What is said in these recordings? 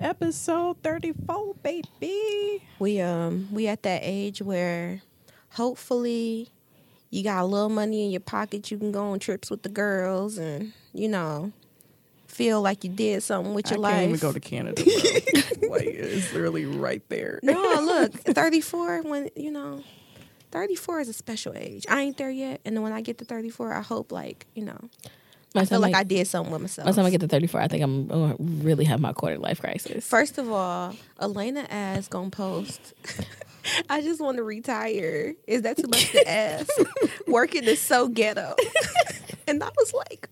Episode 34, baby. We um we at that age where hopefully you got a little money in your pocket. You can go on trips with the girls and you know feel like you did something with I your can't life. even go to Canada. Like it's literally right there. no, look, thirty four. When you know, thirty four is a special age. I ain't there yet, and then when I get to thirty four, I hope like you know, By I feel like I, I did something with myself. by the time I get to 34, I think I'm gonna really have my quarter life crisis. First of all, Elena ass gonna post. I just want to retire. Is that too much to ask? Working is so ghetto. and I was like,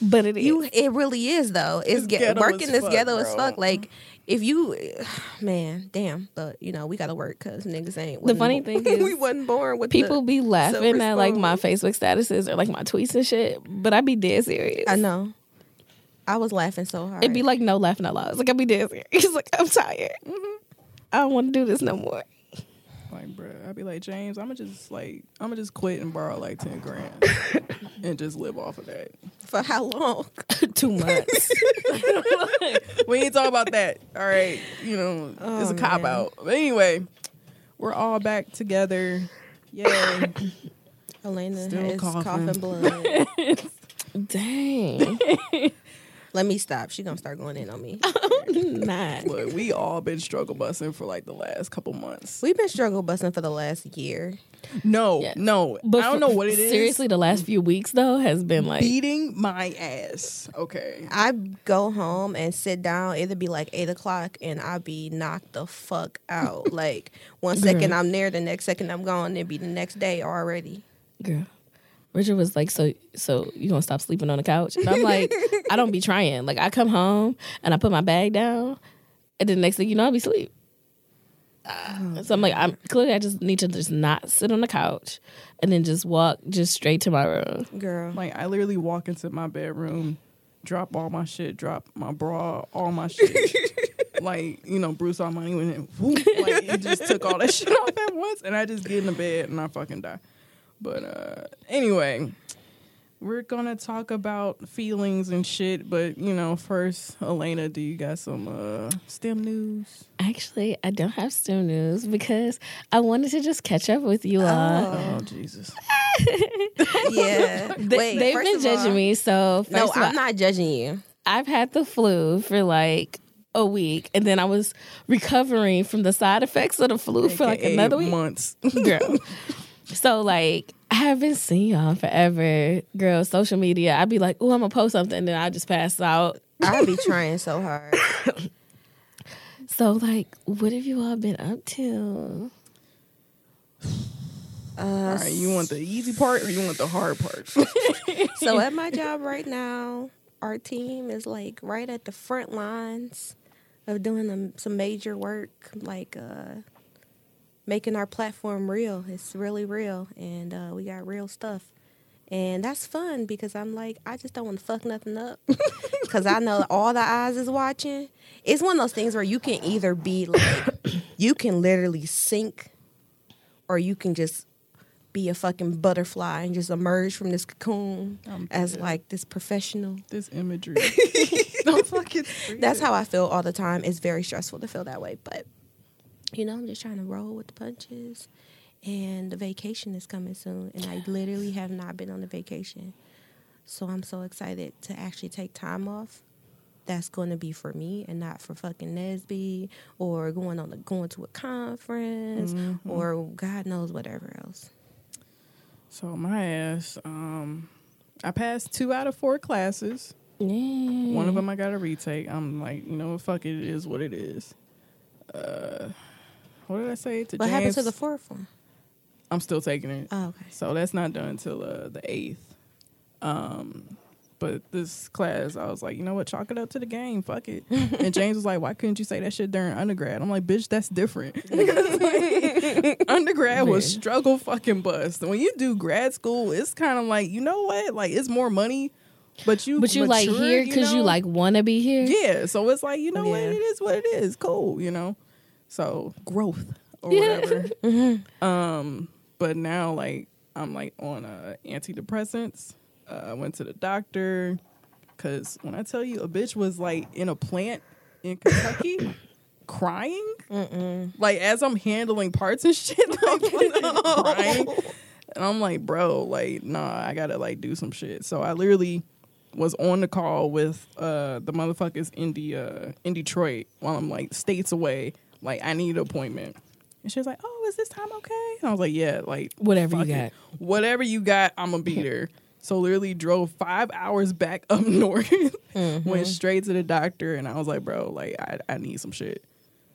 But it is. you it really is though. It's, It's ge- ghetto working as is fuck, ghetto as fuck. Like if you man, damn, but you know, we gotta work cuz niggas ain't The funny thing is we wasn't born with People be laughing at like my. Facebook statuses or like my tweets and shit, but I be dead serious. I know. I was laughing so hard. It'd be like no laughing out loud. It's like I'd be dead serious. It's like I'm tired. Mm-hmm. I don't want to do this no more. Like, bro, I'd be like, James, I'm gonna just like, I'm gonna just quit and borrow like ten grand and just live off of that. for how long? Two months. we ain't talk about that. All right, you know, it's a Oh, cop man. out. But anyway, we're all back together. Yay! Elena Still is coughing. coughing blood. Dang. Let me stop. She gonna start going in on me. Not. Look, we all been struggle busting for like the last couple months. We've been struggle busting for the last year. No, Yeah. no, But I don't for- know what it is. Seriously, the last few weeks though has been like beating my ass. Okay, I go home and sit down. It'll be like eight o'clock, and I'll be knocked the fuck out. like one second I'm there, the next second I'm gone. It'll be the next day already. girl. Richard was like, "So, so you gonna stop sleeping on the couch?" And I'm like, "I don't be trying. Like, I come home and I put my bag down, and then the next thing you know, I'll be asleep." Oh, so I'm like, I'm clearly I just need to just not sit on the couch, and then just walk just straight to my room. Girl, like I literally walk into my bedroom, drop all my shit, drop my bra, all my shit. like you know, Bruce Almighty went in, whoop, like he just took all that shit off at once, and I just get in the bed and I fucking die. But uh anyway, we're gonna talk about feelings and shit. But you know, first, Elena, do you got some uh STEM news? Actually, I don't have STEM news because I wanted to just catch up with you all. Oh Jesus! yeah. They, Wait, they've first been of all- judging me, so No, first of all, I'm not judging you. I've had the flu for like a week, and then I was recovering from the side effects of the flu for like another week. months. Girl. so like I haven't seen y'all forever, girl. Social media, I'd be like, "Oh, I'm gonna post something," and then I just pass out. I'd be trying so hard. So like, what have you all been up to? all right, you want the easy part or you want the hard part? So at my job right now, our team is like right at the front lines of doing some major work, like uh, making our platform real. It's really real, and uh, we got real stuff. And that's fun because I'm like, I just don't want to fuck nothing up because I know all the eyes is watching. It's one of those things where you can either be like, you can literally sink, or you can just be a fucking butterfly and just emerge from this cocoon I'm as dead. like this professional. this imagery. Don't fucking. That's how I feel all the time. It's very stressful to feel that way, but you know, I'm just trying to roll with the punches. And the vacation is coming soon, and I literally have not been on the vacation, so I'm so excited to actually take time off. That's going to be for me and not for fucking NSBE or going on a, going to a conference or God knows whatever else. So my ass, um, I passed two out of four classes. Yeah. One of them I got to retake. I'm like, you know, what, fuck it, it is what it is. Uh, what did I say to James? What James? happened to the fourth one? I'm still taking it. Oh, okay. So that's not done until uh, the eighth. Um, but this class, I was like, you know what, chalk it up to the game, fuck it. and James was like, why couldn't you say that shit during undergrad? I'm like, bitch, that's different. Like, undergrad was struggle fucking bust. When you do grad school, it's kind of like, you know what, like it's more money, but you But you like here because you, know? like want to be here. yeah. So it's like, you know what, it is what it is, cool, you know. So growth or Yeah. whatever. Um, but now like I'm like on uh, antidepressants. Uh, I went to the doctor because when I tell you a bitch was like in a plant in Kentucky crying. Like as I'm handling parts and shit, like crying. And I'm like, bro, like, nah, I gotta like do some shit. So I literally was on the call with uh the motherfuckers in the uh in Detroit while I'm like states away. Like I need an appointment. And she was like, Oh, is this time okay? And I was like, Yeah, like Whatever you fuck it. got. Whatever you got, I'm gonna be there. So literally drove five hours back up north, Mm-hmm. went straight to the doctor, and I was like, bro, like I, I need some shit.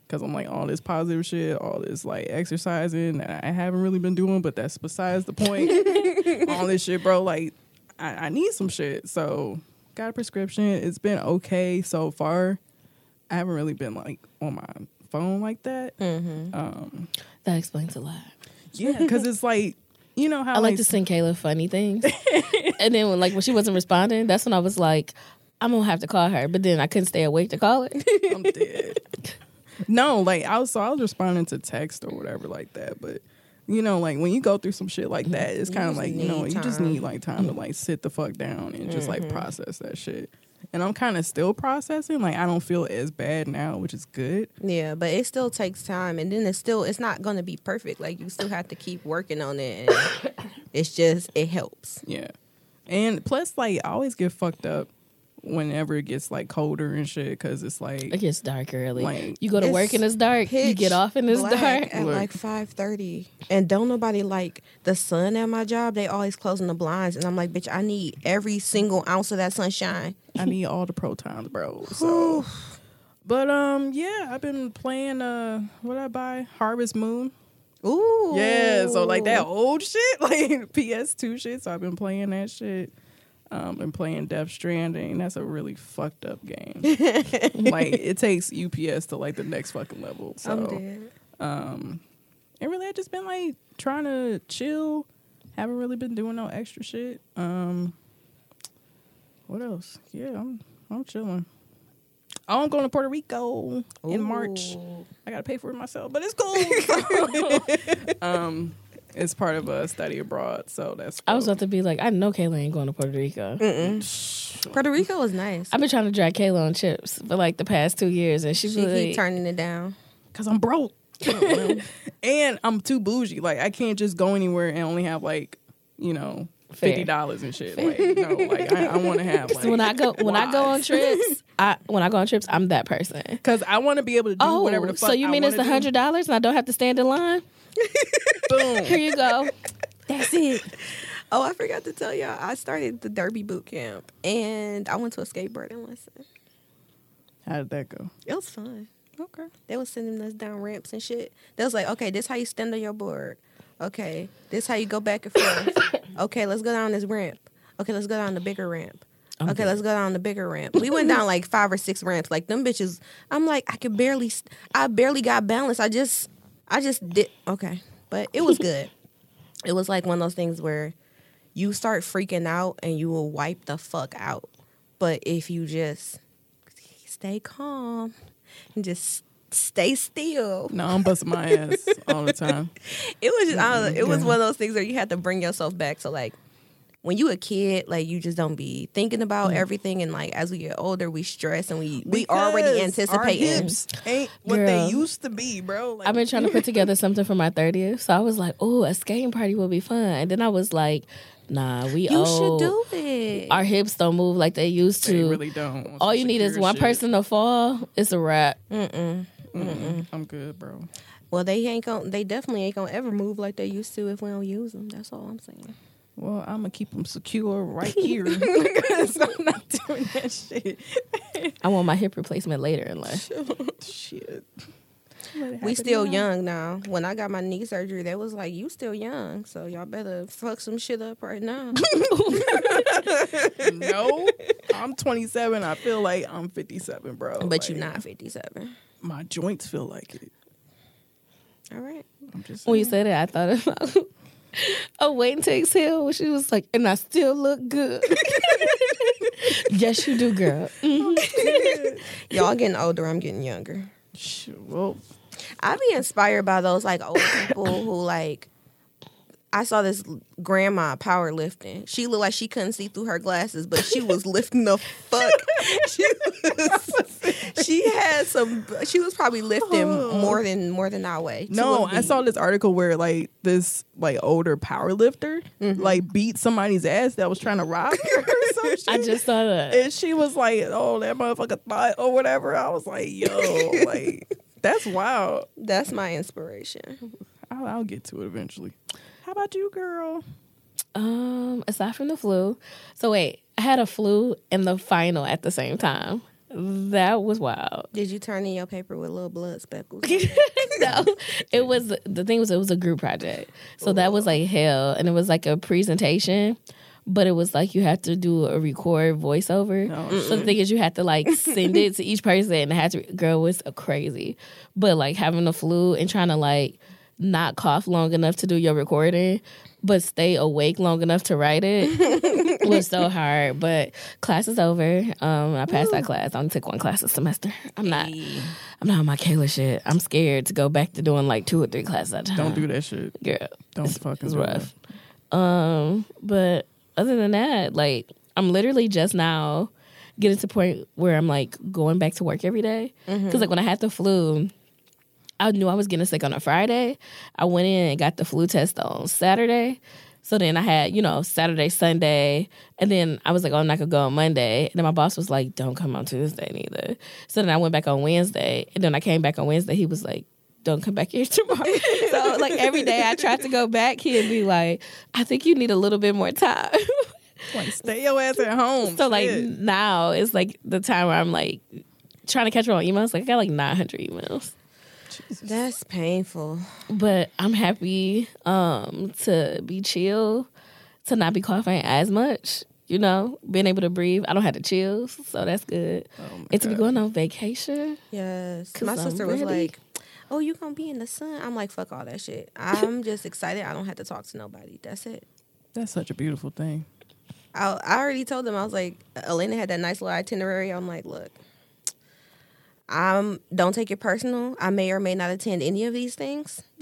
Cause I'm like all this positive shit, all this like exercising that I haven't really been doing, but that's besides the point. all this shit, bro. Like I, I need some shit. So got a prescription. It's been okay so far. I haven't really been like on my phone like that. Um, That explains a lot. yeah, because it's like you know how I like to send Kayla funny things, and then when like when she wasn't responding, that's when I was like, I'm gonna have to call her. But then I couldn't stay awake to call her. I'm dead. no, like I was so I was responding to text or whatever like that, but you know, like when you go through some shit like that, it's kind of like you know, need you just need like time to like sit the fuck down and just like process that shit. And I'm kind of still processing. Like I don't feel as bad now, which is good. Yeah, but it still takes time, and then it's still it's not gonna be perfect. Like you still have to keep working on it. And it's just it helps. Yeah. And plus, like I always get fucked up whenever it gets like colder and shit because it's like It gets dark early. Like, you go to work It's and it's dark. You get off and it's dark. at Look. like five thirty, and don't nobody like the sun at my job. They always closing the blinds, and I'm like, bitch, I need every single ounce of that sunshine. I need all the protons, bro. So, but um, yeah, I've been playing. Uh, what did I buy? Harvest Moon. Ooh, Yeah, so like that old shit, like PS2 shit. So I've been playing that shit. Um, been playing Death Stranding. That's a really fucked up game. like it takes UPS to like the next fucking level. So I'm dead. um, and really, I just been like trying to chill. Haven't really been doing no extra shit. Um, what else? Yeah, I'm I'm chilling. Oh, I'm going to Puerto Rico in March. I gotta pay for it myself, but it's cool. um, it's part of a study abroad, so that's. I was about to be like, I know Kayla ain't going to Puerto Rico. Puerto Rico was nice. I've been trying to drag Kayla on trips for like the past two years, and she, She really keep turning it down. because I'm broke, and I'm too bougie. Like I can't just go anywhere and only have like, you know, Fair. fifty dollars and shit. Like no, like I, I want to have. Like, So when I go when I go on trips, I when I go on trips, I'm that person. Cause I want to be able to do Oh, whatever the oh, fuck. so you I mean it's wanna the do. hundred dollars and I don't have to stand in line? Boom. Here you go. That's it. Oh, I forgot to tell y'all. I started the Derby boot camp, and I went to a skateboarding lesson. How did that go? It was fun. Okay. They was sending us down ramps and shit. They was like, okay, this how you stand on your board. Okay, this how you go back and forth. okay, let's go down this ramp. Okay, let's go down the bigger ramp. okay, let's go down the bigger ramp. We went down like five or six ramps. Like them bitches. I'm like, I could barely. I barely got balance. I just, I just did. Okay, but it was good. it was like one of those things where you start freaking out and you will wipe the fuck out. But if you just stay calm and just stay still, No, I'm busting my ass all the time. it was just, I don't know, it was one of those things where you had to bring yourself back. to like when you a kid, like you just don't be thinking about mm. everything, and like as we get older, we stress and we we already Because anticipating. Our hips ain't what Girl. they used to be, bro. Like, I've been trying to put together something for my 30th. So I was like, oh, a skating party will be fun. And then I was like, nah, we You old. should do it. Our hips don't move like they used they to. really don't. on All you need is one shit. person to fall. It's a wrap. Mm-mm. I'm good, bro. well, they ain't gonna. They definitely ain't gonna ever move like they used to if we don't use them. That's all I'm saying. Well, I'm gonna keep them secure right here because I'm not doing that shit. I want my hip replacement later in life. Shit. We still young now. When I got my knee surgery, they was like, "You still young, so y'all better fuck some shit up right now." No, I'm 27. I feel like I'm 57, bro. but Like, you not 57. My joints feel like it. All right. I'm just When you said it, I thought about a waiting to exhale when she was like, and I still look good. yes, you do, girl. Oh, Y'all getting older. I'm getting younger. Sh- well, I be inspired by those like old people who like I saw this grandma powerlifting. She looked like she couldn't see through her glasses, but she was lifting the fuck. She, was, she had some. She was probably lifting oh. more than more than I weigh. No, I saw this article where like this like older power lifter mm-hmm. like beat somebody's ass that was trying to rob her or some shit. I just saw that. and she was like, "Oh, that motherfucker thought or whatever." I was like, "Yo, like that's wild." That's my inspiration. I'll, I'll get to it eventually. How about you, girl? Um, aside from the flu, so wait, I had a flu and the final at the same time. That was wild. Did you turn in your paper with little blood speckles? no, it was the thing was it was a group project, so that was like hell, and it was like a presentation. But it was like you had to do a record voiceover. Oh, so the thing is, you had to like send it to each person, and it had to. Girl it was crazy, but like having the flu and trying to like not cough long enough to do your recording, but stay awake long enough to write it was so hard. But class is over. Um, I passed that class. I only took one class a semester. I'm not. I'm not on my Kayla shit. I'm scared to go back to doing like two or three classes at a time. Don't do that shit. girl. Don't it's, fucking it's do rough. Um, but other than that, like I'm literally just now getting to the point where I'm like going back to work every day. Mm-hmm. Cause like when I had the flu, I knew I was getting sick on a Friday. I went in and got the flu test on Saturday. So then I had, you know, Saturday, Sunday, and then I was like, oh, I'm not gonna go on Monday. And then my boss was like, don't come on Tuesday neither. So then I went back on Wednesday, and then I came back on Wednesday. He was like, don't come back here tomorrow. so like every day I tried to go back, he'd be like, I think you need a little bit more time. Like, stay your ass at home. so like Shit. now it's like the time where I'm like trying to catch up on emails. Like I got like 900 emails. That's painful. but I'm happy um to be chill, to not be coughing as much. You know, being able to breathe. I don't have the chills, so that's good. Oh my and to be going on vacation. Yes. My I'm sister was ready. like, "Oh, you gonna be in the sun?" I'm like, "Fuck all that shit." I'm just excited. I don't have to talk to nobody. That's it. That's such a beautiful thing. I, I already told them I was like, Elena had that nice little itinerary. I'm like, look, um, don't take it personal. I may or may not attend any of these things.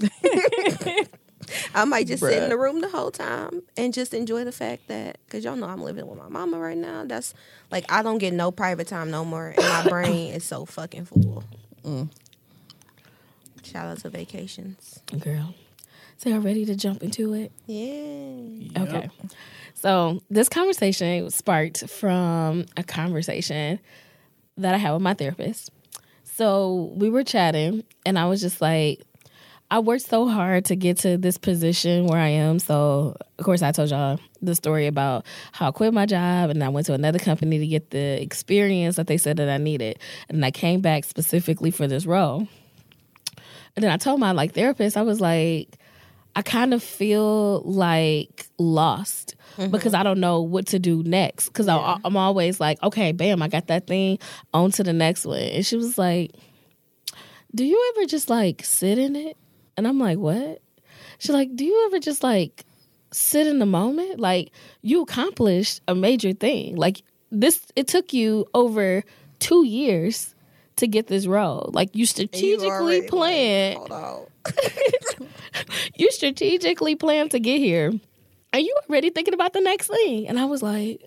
I might just sit in the room the whole time and just enjoy the fact that, because y'all know I'm living with my mama right now. That's like, I don't get no private time no more, and my brain is so fucking full. Shout out to vacations. Girl. So y'all ready to jump into it? Yeah. Okay. So this conversation sparked from a conversation that I had with my therapist. So we were chatting, and I was just like, I worked so hard to get to this position where I am. So, of course, I told y'all the story about how I quit my job and I went to another company to get the experience that they said that I needed. And I came back specifically for this role. And then I told my like therapist, I was like, I kind of feel like lost because I don't know what to do next. Because I'm always like, okay, bam, I got that thing, on to the next one. And she was like, Do you ever just like sit in it? And I'm like, What? She's like, Do you ever just like sit in the moment? Like, you accomplished a major thing. Like, this, it took you over two years to get this role. Like, you You strategically like, planned hold on. you strategically planned to get here and you already thinking about the next thing and i was like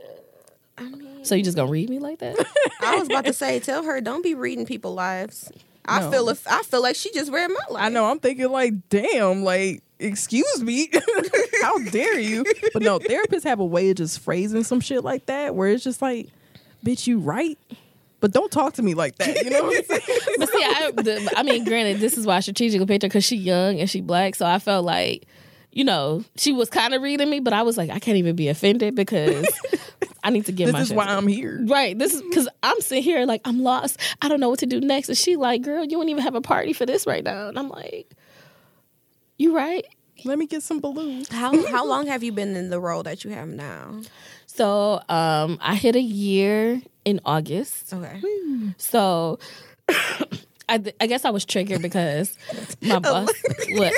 I mean, so you just gonna read me like that I was about to say, tell her don't be reading people lives. I No. feel if I feel like she just read my life. I know. I'm thinking like, damn, like, excuse me, how dare you? But no, therapists have a way of just phrasing some shit like that, where it's just like, bitch, you right, but don't talk to me like that. You know what I'm saying? but see I, the, I mean granted this is why I strategically picked her because she young and she black so i felt like you know she was kind of reading me but i was like i can't even be offended because i need to get my this is shit why. I'm here. Right. This is because I'm sitting here like I'm lost. I don't know what to do next. And she like, girl, you don't even have a party for this right now. And I'm like, you right. Let me get some balloons. How how long have you been in the role that you have now? So um, I hit a year in August. Okay. So I, I guess I was triggered because my boss. what?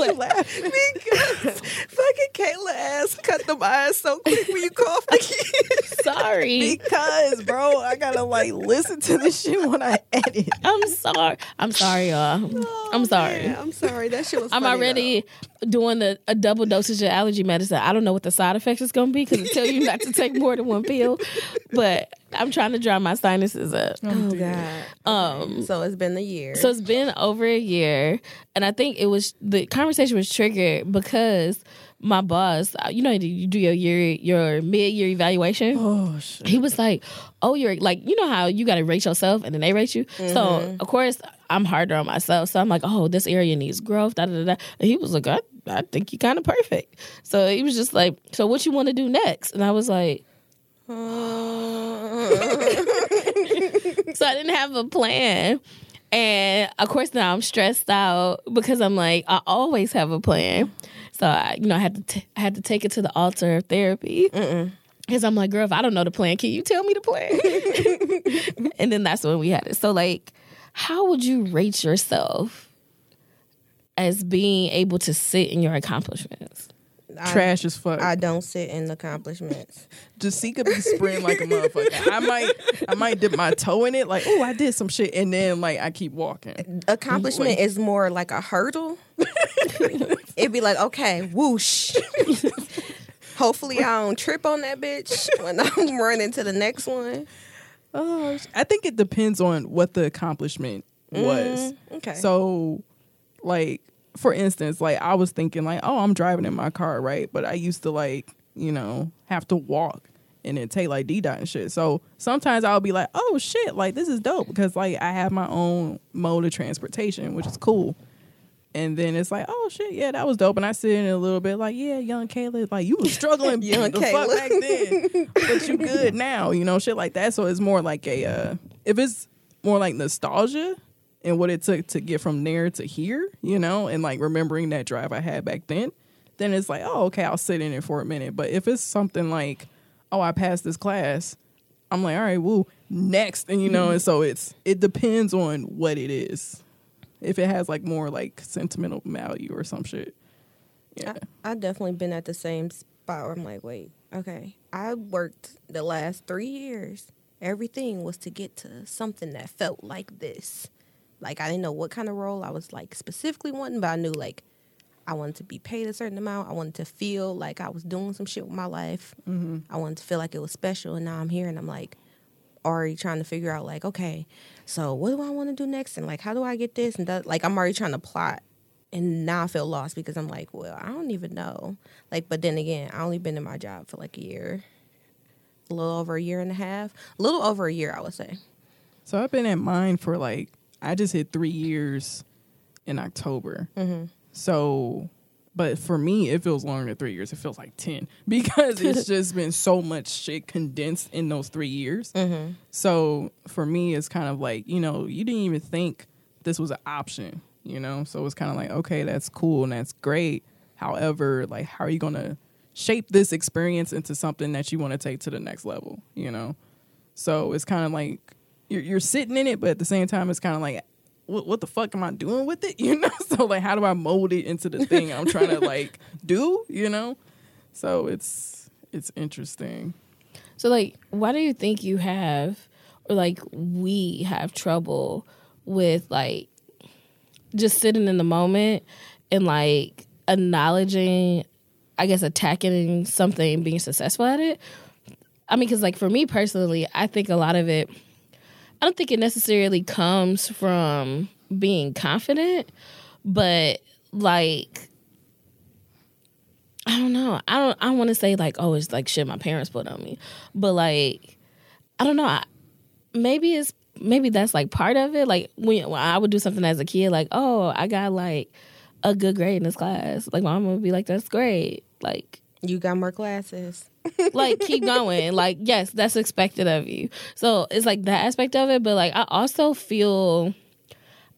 Why are you laughing? because fucking Kayla ass cut them eyes so quick when you cough. Sorry. Because, bro, I gotta like listen to this shit when I edit. I'm sorry. I'm sorry, y'all. Oh, I'm sorry. Man, I'm sorry. That shit was. I'm already doing the, a double dosage of allergy medicine. I don't know what the side effects is going to be because it tell you not to take more than one pill. But I'm trying to dry my sinuses up. though. Oh god. Um, So it's been a year. so it's been over a year, and I think it was the conversation was triggered because my boss, uh, you know, you do your year, your mid year evaluation. Oh shit. he was like, "Oh, you're like, you know how you got to rate yourself and then they rate you." So of course I'm harder on myself. So I'm like, "Oh, this area needs growth." Da da da. da. And he was like, "I, I think you're kind of perfect." So he was just like, "So what you want to do next?" And I was like, so I didn't have a plan. And of course now I'm stressed out because I'm like I always have a plan. So I, you know, I had to t- I had to take it to the altar of therapy. Because I'm like, girl, if I don't know the plan, can you tell me the plan? and then that's when we had it. So like, how would you rate yourself as being able to sit in your accomplishments? I, Trash as fuck. I don't sit in accomplishments. Jessica be spraying like a motherfucker. I might, I might dip my toe in it, like, oh, I did some shit, and then like I keep walking. Accomplishment is more like a hurdle. It'd be like, okay, whoosh. Hopefully, I don't trip on that bitch when I'm running to the next one. Oh, I think it depends on what the accomplishment was. Mm, okay. So, like, for instance, like I was thinking, like, oh, I'm driving in my car, right? But I used to like, you know, have to walk and then take like D dot and shit. So sometimes I'll be like, oh shit, like this is dope because like I have my own mode of transportation, which is cool. And then it's like, oh shit, yeah, that was dope. And I sit in a little bit, like, yeah, young Kayla, like you was struggling Young the fuck back then, but you good now, you know, shit like that. So it's more like a, uh, if it's more like nostalgia and what it took to get from there to here, you know, and like remembering that drive I had back then, then it's like, oh, okay, I'll sit in it for a minute. But if it's something like, oh, I passed this class, I'm like, all right, woo, next, and you know, and so it's it depends on what it is. If it has like more like sentimental value or some shit, yeah. I, I've definitely been at the same spot where I'm like, wait, okay. I worked the last three years. Everything was to get to something that felt like this. Like I didn't know what kind of role I was like specifically wanting, but I knew like I wanted to be paid a certain amount. I wanted to feel like I was doing some shit with my life. Mm-hmm. I wanted to feel like it was special. And now I'm here and I'm like already trying to figure out like, okay, so what do I want to do next? And like, how do I get this? And that, like, I'm already trying to plot. And now I feel lost because I'm like, well, I don't even know. Like, but then again, I only been in my job for like a year, a little over a year and a half, a little over a year, I would say. So I've been at mine for like I just hit three years in October. Mm-hmm. So, but for me, it feels longer than three years. It feels like ten because it's just been so much shit condensed in those three years. Mm-hmm. So for me, it's kind of like you know you didn't even think this was an option. You know, so it's kind of like okay, that's cool and that's great. However, like how are you gonna shape this experience into something that you want to take to the next level? You know. So it's kind of like you're, you're sitting in it, but at the same time, it's kind of like, what, what the fuck am I doing with it? You know? So like, how do I mold it into the thing I'm trying to like do? You know? So it's it's interesting. So like, why do you think you have, or like we have trouble with like just sitting in the moment and like acknowledging, I guess, attacking something, being successful at it? I mean, because like for me personally, I think a lot of it, I don't think it necessarily comes from being confident, but like I don't know. I don't. I want to say like, oh, it's like shit my parents put on me, but like, I don't know. I, maybe it's maybe that's like part of it. Like when, when I would do something as a kid, like, oh, I got like a good grade in this class. Like my mom would be like, that's great. Like You got more classes. like keep going. Like yes that's expected of you. So it's like that aspect of it but like i also feel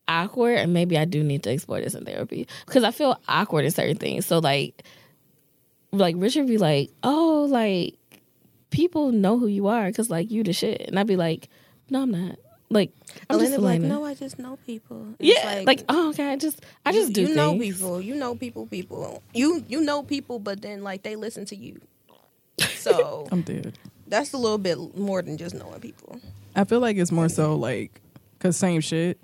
awkward and maybe i do need to explore this in therapy because i feel awkward in certain things. So like like richard be like oh like people know who you are because like you the shit. And i'd be like no i'm not Like I'm Elena just be like, no, I just know people. It's yeah, like, oh okay, I just I just you, do you know people. You know people. People. You you know people, but then like they listen to you. So I'm dead. that's a little bit more than just knowing people. I feel like it's more so like, cause same shit.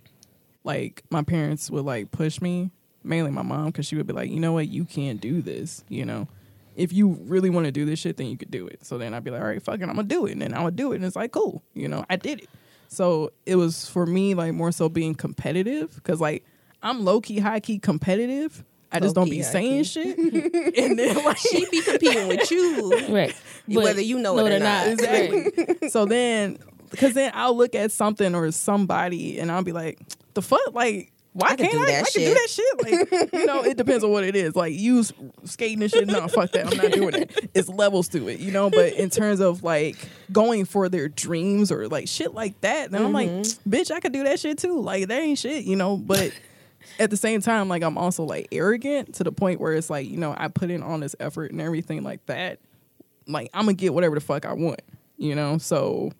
Like my parents would like push me, mainly my mom, cause she would be like, you know what, you can't do this. You know, if you really want to do this shit, then you could do it. So then I'd be like, all right, fuck it, I'm gonna do it, and then I would do it, and it's like, cool, you know, I did it. So it was for me like more so being competitive, cause like I'm low key, high key competitive. I just don't be high-key. saying shit, and then like She be competing with you. Right. Whether you know it or not. Exactly. so then, because then I'll look at something or somebody and I'll be like, the fuck? Like, why I can't do I? that I can do that shit. Like, you know, it depends on what it is. Like, you skating and shit. No, fuck that. I'm not doing it. It's levels to it, you know? But in terms of like going for their dreams or like shit like that, then I'm like, Mm-hmm. bitch, I could do that shit too. Like, that ain't shit, you know? But. At the same time, like I'm also like arrogant to the point where it's like, you know, I put in all this effort and everything like that like I'm gonna get whatever the fuck I want, you know. So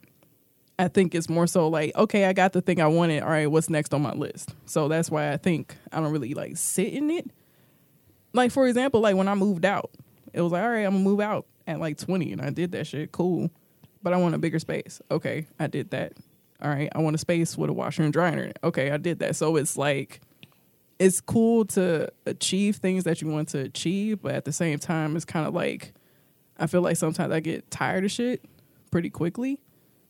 I think it's more so like, okay, I got the thing I wanted. All right, what's next on my list? So that's why I think I don't really like sit in it. Like for example, like when I moved out, it was like, all right, I'm gonna move out at like 20, and I did that shit. Cool, but I want a bigger space. Okay, I did that. All right, I want a space with a washer and dryer. Okay, I did that. So it's like it's cool to achieve things that you want to achieve, but at the same time, it's kind of like I feel like sometimes I get tired of shit pretty quickly.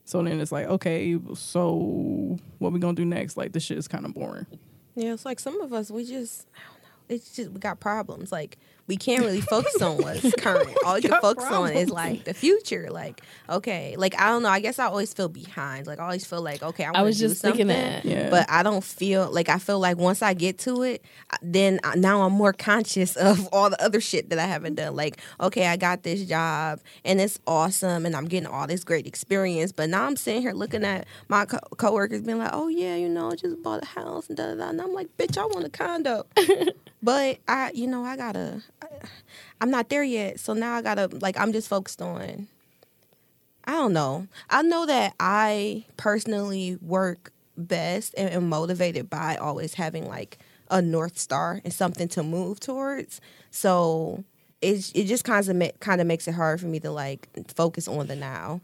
So then it's like, okay, so what we gonna do next? Like this shit is kind of boring. Yeah, it's like some of us, we just, I don't know. It's just, we got problems. Like, we can't really focus on what's current. All you can Got focus on is like the future. Like, okay, like, I don't know. I guess I always feel behind. Like, I always feel like, okay, I, I wanna was do just thinking that. Yeah. But I don't feel like I feel like once I get to it, then I- now I'm more conscious of all the other shit that I haven't done. Like, okay, I got this job and it's awesome and I'm getting all this great experience. But now I'm sitting here looking at my co- coworkers being like, oh yeah, you know, just bought a house and da da da. And I'm like, bitch, I want a condo. but I, you know, I gotta. I'm not there yet, so now I gotta like. I'm just focused on. I don't know. I know that I personally work best and am motivated by always having like a north star and something to move towards. So it it just kind of kind of makes it hard for me to like focus on the now.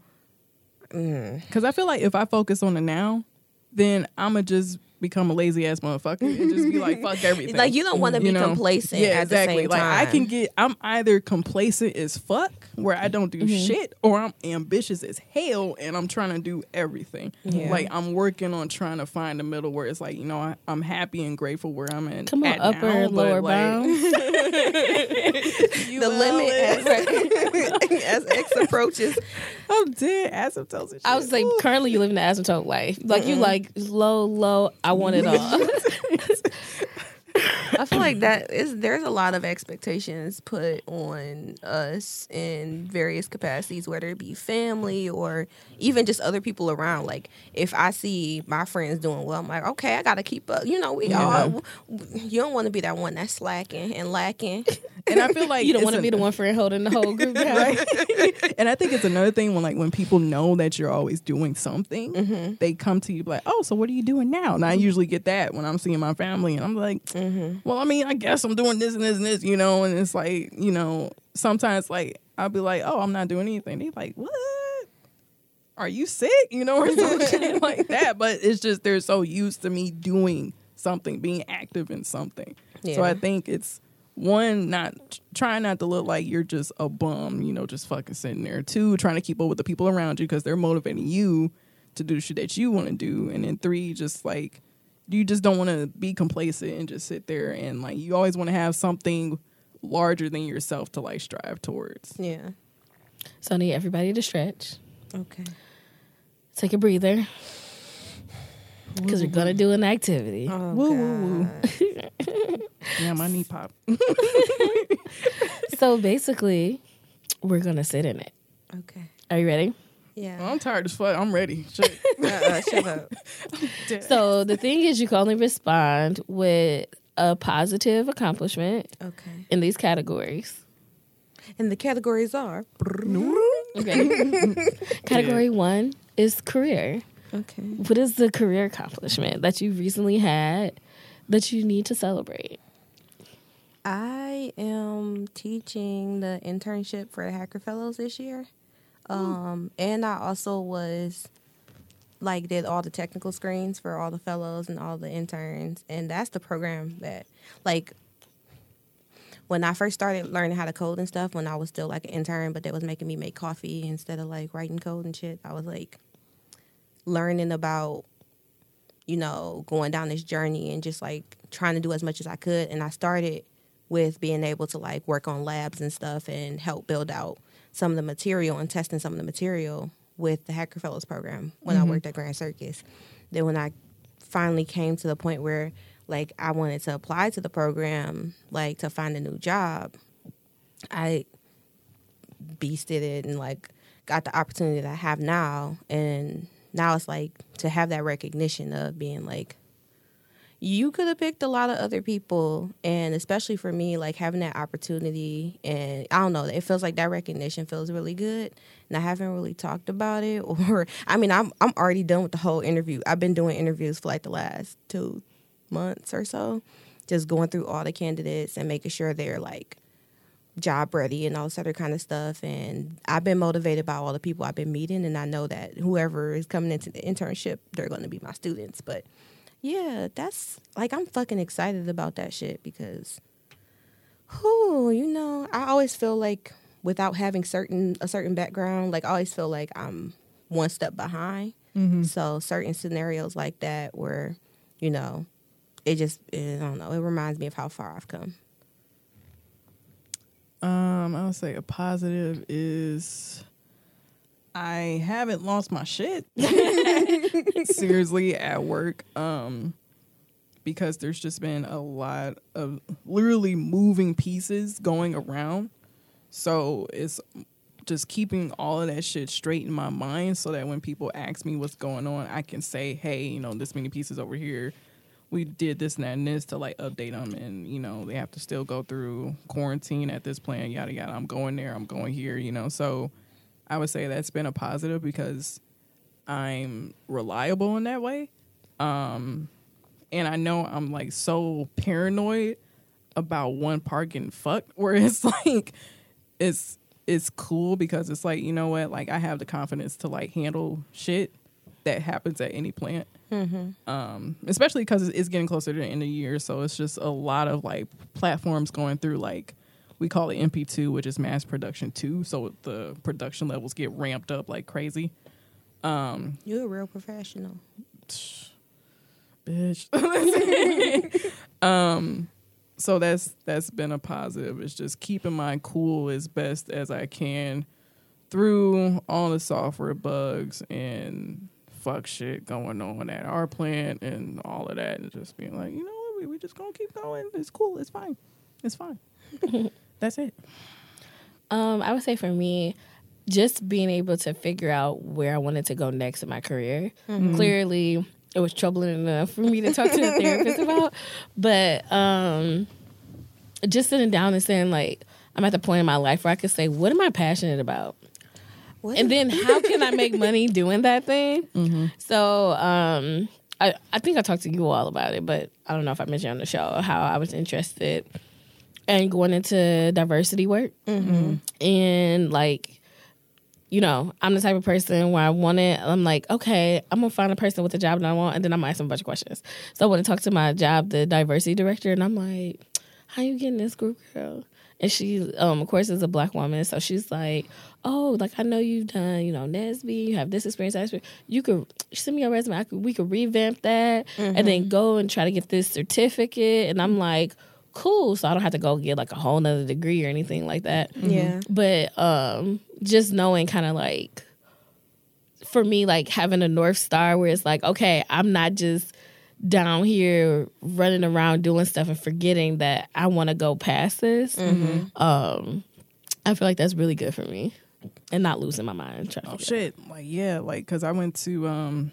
Mm. Because I feel like if I focus on the now, then I'ma just become a lazy ass motherfucker and just be like, fuck everything. Like you don't want to be You know? complacent. Yeah, at exactly. The same like I can get, I'm either complacent as fuck, where I don't do Mm-hmm. shit, or I'm ambitious as hell and I'm trying to do everything. Yeah. Like I'm working on trying to find the middle where it's like, you know, I, I'm happy and grateful where I'm in. Come on, at upper now, and lower like, bounds. the limit as, as X approaches. I'm dead asymptotes and shit. I was like, currently you live in the asymptote life. Like you like low, low. I want it all. I feel like that is there's a lot of expectations put on us in various capacities, whether it be family or even just other people around. Like if I see my friends doing well, I'm like, okay, I gotta keep up. You know, we all you don't want to be that one that's slacking and lacking. and I feel like you don't want to be the one friend holding the whole group down. right? and I think it's another thing when like when people know that you're always doing something, mm-hmm. they come to you like, "Oh, so what are you doing now?" And I mm-hmm. usually get that when I'm seeing my family, and I'm like, mm-hmm. "Well, I mean, I guess I'm doing this and this and this, you know." And it's like, you know, sometimes like I'll be like, "Oh, I'm not doing anything." They like, "What?" Are you sick? You know, or some shit like that. But it's just they're so used to me doing something, being active in something. So I think it's one, not trying not to look like you're just a bum, you know, just fucking sitting there. Two, trying to keep up with the people around you because they're motivating you to do shit that you want to do. And then three, just like you just don't want to be complacent and just sit there and like you always want to have something larger than yourself to like strive towards. Yeah. So I need everybody to stretch, Okay. take a breather, because we're gonna do an activity. Oh, Woo, woo, God. woo. Yeah, my knee pop. So basically, we're gonna sit in it. Okay. Are you ready? Yeah. I'm tired as fuck. I'm ready. Shit. Uh-uh, shut up. So the thing is, you can only respond with a positive accomplishment Okay. in these categories. And the categories are Okay. Category one is career. Okay. What is the career accomplishment that you recently had that you need to celebrate? I am teaching the internship for the Hacker Fellows this year. Um, and I also was like did all the technical screens for all the fellows and all the interns and that's the program that like when I first started learning how to code and stuff when I was still like an intern but they was making me make coffee instead of like writing code and shit I was like learning about you know going down this journey and just like trying to do as much as I could and I started with being able to like work on labs and stuff and help build out some of the material and testing some of the material with the Hacker Fellows program when I mm-hmm. worked at Grand Circus. Then when I finally came to the point where like I wanted to apply to the program, like to find a new job, I beasted it and like got the opportunity that I have now and now it's like to have that recognition of being like you could have picked a lot of other people and especially for me like having that opportunity and i don't know it feels like that recognition feels really good and i haven't really talked about it or i mean i'm, I'm already done with the whole interview. I've been doing interviews for like the last two months or so just going through all the candidates and making sure they're like job ready and all this other kind of stuff and i've been motivated by all the people i've been meeting and i know that whoever is coming into the internship they're going to be my students but yeah, that's like I'm fucking excited about that shit because who, you know, I always feel like without having certain a certain background, like I always feel like I'm one step behind. So certain scenarios like that where, you know, it just I don't know, it reminds me of how far I've come. Um, I would say a positive is I haven't lost my shit seriously at work. Um, because there's just been a lot of literally moving pieces going around. So it's just keeping all of that shit straight in my mind so that when people ask me what's going on, I can say, hey, you know, this many pieces over here. We did this and that and this to like update them, and you know they have to still go through quarantine at this plan, yada yada. I'm going there, I'm going here, you know. So I would say that's been a positive because I'm reliable in that way. Um, and I know I'm like so paranoid about one part getting fucked where it's like it's it's cool because it's like you know what like I have the confidence to like handle shit that happens at any plant. Um, especially because it's getting closer to the end of the year, so it's just a lot of like platforms going through like we call it MP2, which is mass production two, so the production levels get ramped up like crazy. You're a real professional. bitch. um, so that's that's been a positive. It's just keeping my cool as best as I can through all the software bugs and fuck shit going on at our plant and all of that, and just being like, you know what, we we just gonna keep going. It's cool. It's fine. It's fine. that's it. Um, I would say for me, just being able to figure out where I wanted to go next in my career. Clearly, it was troubling enough for me to talk to a therapist about, but um, just sitting down and saying like, I'm at the point in my life where I could say, what am I passionate about? What and then how can I make money doing that thing? So um, I, I think I talked to you all about it, but I don't know if I mentioned on the show how I was interested in going into diversity work. And like you know i'm the type of person where i want it. I'm like okay i'm gonna find a person with a job that i want and then i'm gonna ask them a bunch of questions. So i want to talk to my job the diversity director and i'm like how you getting this group girl? And she um of course is a black woman. So she's like oh like i know you've done you know NSBE you have this experience that experience. you could send me your resume. I could, we could revamp that and then go and try to get this certificate. And i'm like cool so i don't have to go get like a whole nother degree or anything like that. Yeah. but um just knowing kind of like for me like having a north star where it's like okay i'm not just down here running around doing stuff and forgetting that i want to go past this um i feel like that's really good for me and not losing my mind trying Oh figure it shit! Like yeah, like because I went to um,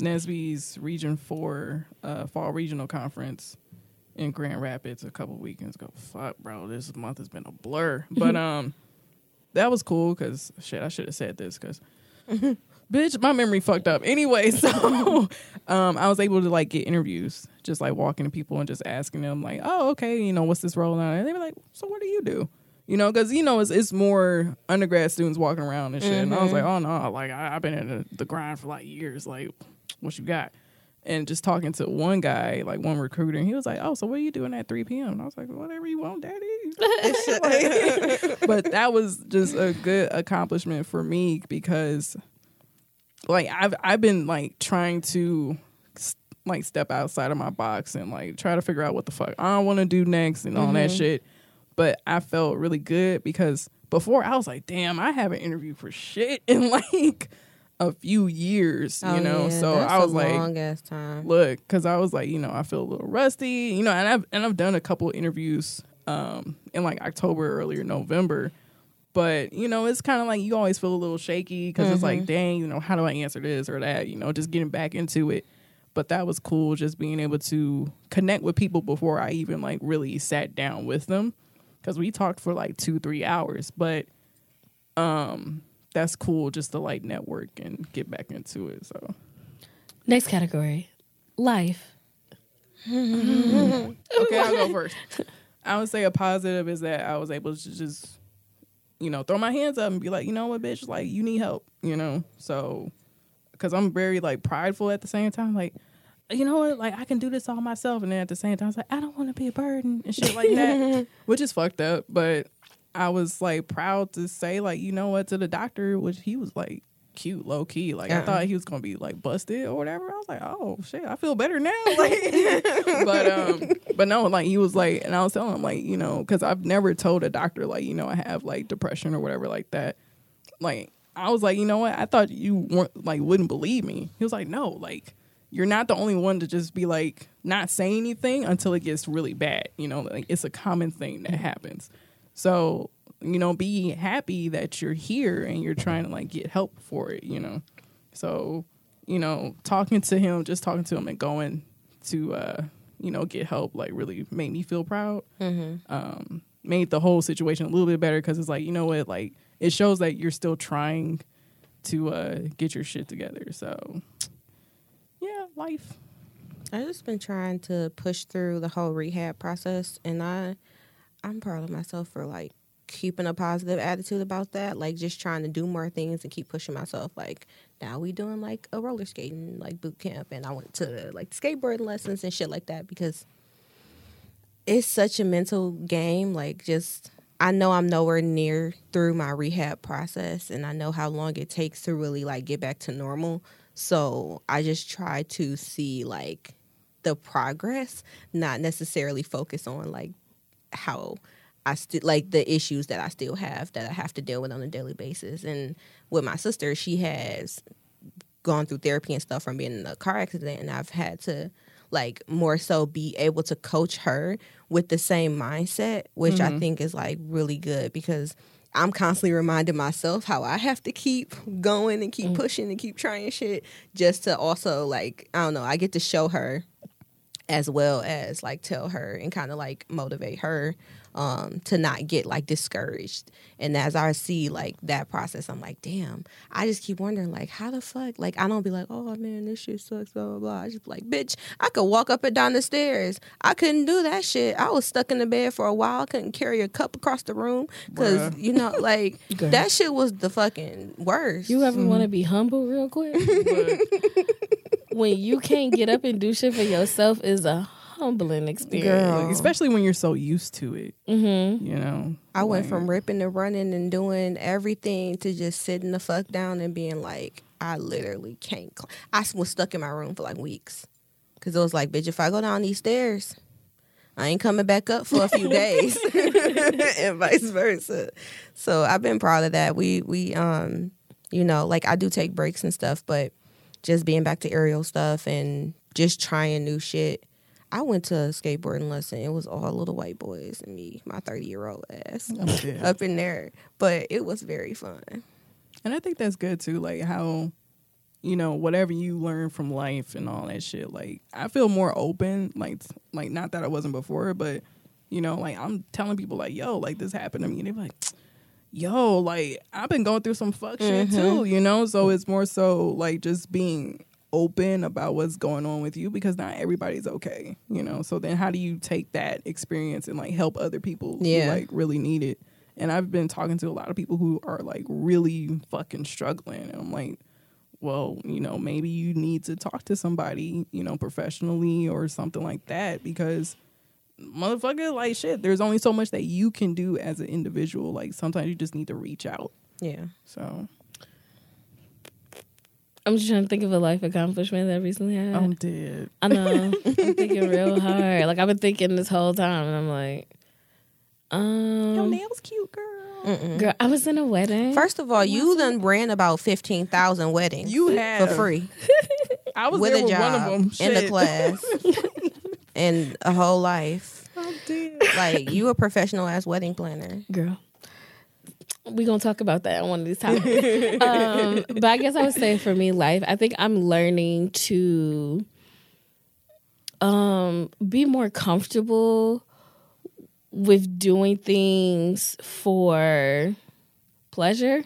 NSBE's Region Four uh, Fall Regional Conference in Grand Rapids a couple weekends ago. Fuck, bro, this month has been a blur. But um, that was cool because shit, I should have said this because bitch, my memory fucked up. Anyway, so um, I was able to like get interviews, just like walking to people and just asking them like, oh, okay, you know, what's this role now? And they were like, so what do you do? You know, because you know it's, it's more undergrad students walking around and shit. And I was like, oh no, like I, I've been in the, the grind for like years. Like, what you got? And just talking to one guy, like one recruiter, and he was like, "Oh, so what are you doing at 3 p.m.?" And I was like, "Whatever you want, daddy." Like, but that was just a good accomplishment for me because, like, I've I've been like trying to like step outside of my box and like try to figure out what the fuck I want to do next and all that mm-hmm. shit. But I felt really good because before I was like, "Damn, I haven't interviewed for shit and like." A few years, you Oh, know. yeah, so I was like, long ass time. look because i was like you know i feel a little rusty you know and i've and i've done a couple interviews um in like october earlier november. But you know it's kind of like you always feel a little shaky because it's like dang you know how do i answer this or that? You know just getting back into it. But that was cool just being able to connect with people before i even like really sat down with them. Because we talked for like two three hours. But um that's cool just to like network and get back into it so Next category, life. Okay, I'll go first. I would say a positive is that I was able to just, you know, throw my hands up and be like, you know what, bitch, like you need help, you know. So, because I'm very like prideful at the same time, like, you know what, like I can do this all myself, and then at the same time, I was like, I don't want to be a burden and shit like that, which is fucked up. But I was like proud to say, like, you know what, to the doctor, which he was like cute, low key. Like I Uh-uh. thought he was gonna be like busted or whatever. I was like, oh shit, I feel better now. Like, but um, but no, like he was like, and I was telling him like, you know, because I've never told a doctor like, you know, I have like depression or whatever like that. Like I was like, you know what? I thought you weren't like wouldn't believe me. He was like, no, like you're not the only one to just be like not say anything until it gets really bad. You know, like it's a common thing that happens. So you know, be happy that you're here and you're trying to like get help for it. You know, so you know, talking to him, just talking to him and going to uh, you know get help like really made me feel proud. Um, made the whole situation a little bit better because it's like you know what, like it shows that you're still trying to uh, get your shit together. So yeah, life. I just been trying to push through the whole rehab process, and I, I'm proud of myself for like keeping a positive attitude about that. Like just trying to do more things and keep pushing myself. Like now we doing like a roller skating like boot camp, and I went to like skateboarding lessons and shit like that because it's such a mental game. Like just. I know I'm nowhere near through my rehab process and I know how long it takes to really like get back to normal. So I just try to see like the progress, not necessarily focus on like how I still like the issues that I still have that I have to deal with on a daily basis. And with my sister, she has gone through therapy and stuff from being in a car accident, and I've had to like more so be able to coach her with the same mindset, which I mm-hmm. think is like really good because I'm constantly reminding myself how I have to keep going and keep mm. pushing and keep trying shit just to also like I don't know, I get to show her as well as like tell her and kind of like motivate her um to not get like discouraged. And as i see like that process i'm like damn. I just keep wondering like how the fuck? Like i don't be like oh man this shit sucks blah blah blah. I just be like bitch i could walk up and down the stairs. I couldn't do that shit. I was stuck in the bed for a while. I couldn't carry a cup across the room because you know like that shit was the fucking worst. You ever want to be humble real quick? When you can't get up and do shit for yourself is a humbling experience. Girl. especially when you're so used to it, Mm-hmm. you know. I went from ripping and running and doing everything to just sitting the fuck down and being like, I literally can't. Cl-. I was stuck in my room for like weeks because it was like, bitch, if I go down these stairs, I ain't coming back up for a few days, and vice versa. So I've been proud of that. We we um, you know, like I do take breaks and stuff, but just being back to aerial stuff and just trying new shit. I went to a skateboarding lesson. It was all little white boys and me, my 30 year old ass, oh, I'm up in there. But it was very fun. And I think that's good too, like how, you know, whatever you learn from life and all that shit. Like I feel more open, like like not that I wasn't before, but you know, like I'm telling people like, yo, like this happened to me, and they're like, yo, like I've been going through some fuck shit mm-hmm. too, you know? So it's more so like just being open about what's going on with you because not everybody's okay, you know? So then how do you take that experience and like help other people Yeah. who like really need it? And I've been talking to a lot of people who are like really fucking struggling. And I'm like, well, you know, maybe you need to talk to somebody, you know, professionally or something like that because motherfucker, like shit, there's only so much that you can do as an individual. Like sometimes you just need to reach out. Yeah. So I'm just trying to think of a life accomplishment that I recently had. I'm dead. I know. I'm thinking real hard. Like I've been thinking this whole time, and I'm like, um, Your nails cute, girl. girl, I was in a wedding. First of all, you done ran about fifteen thousand weddings You had for free I was with there a with job one of them. in the class and a whole life. I'm dead. Like you a professional ass wedding planner. girl. We gonna talk about that on one of these topics. um, but I guess I would say for me, life. I think I'm learning to um, be more comfortable with doing things for pleasure.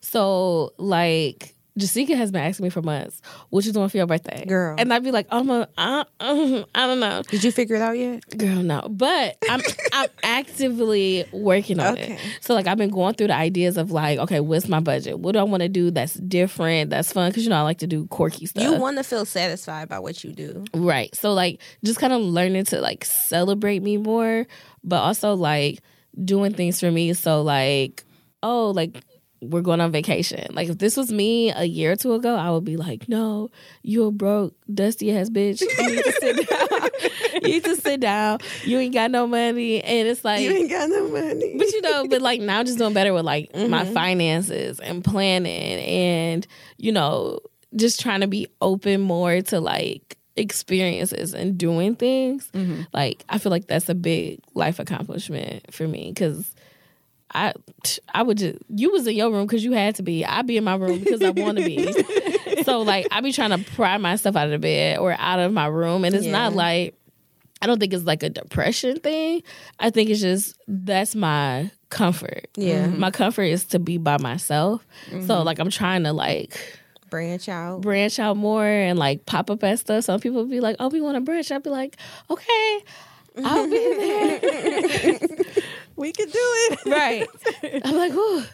So, like, Jessica has been asking me for months, "What you doing for your birthday, Girl. And I'd be like, "I'm a, I, um, I don't know." Did you figure it out yet? Girl, no. But I'm I'm actively working on Okay. it. So like I've been going through the ideas of like, okay, what's my budget? What do I want to do that's different, that's fun? Because you know I like to do quirky stuff. You want to feel satisfied by what you do. right. So like just kind of learning to like celebrate me more, but also like doing things for me. So like, oh, like we're going on vacation. Like if this was me a year or two ago, I would be like, no, you a broke, dusty ass bitch. You need to sit down. you need to sit down. You ain't got no money. And it's like You ain't got no money. but you know, but like now I'm just doing better with like my mm-hmm. finances and planning and, you know, just trying to be open more to like experiences and doing things. Mm-hmm. Like I feel like that's a big life accomplishment for me because I I would just you was in your room because you had to be. I'd be in my room because I want to be. so like I be trying to pry myself out of the bed or out of my room, and it's not like I don't think it's like a depression thing. I think it's just that's my comfort. Yeah. Mm-hmm. Mm-hmm. my comfort is to be by myself. So mm-hmm. like I'm trying to like Branch out. branch out more and like pop up at stuff. Some people be like, "Oh, we want to branch." I'd be like, "Okay, I'll be there." We could do it. right. I'm like, "Ooh,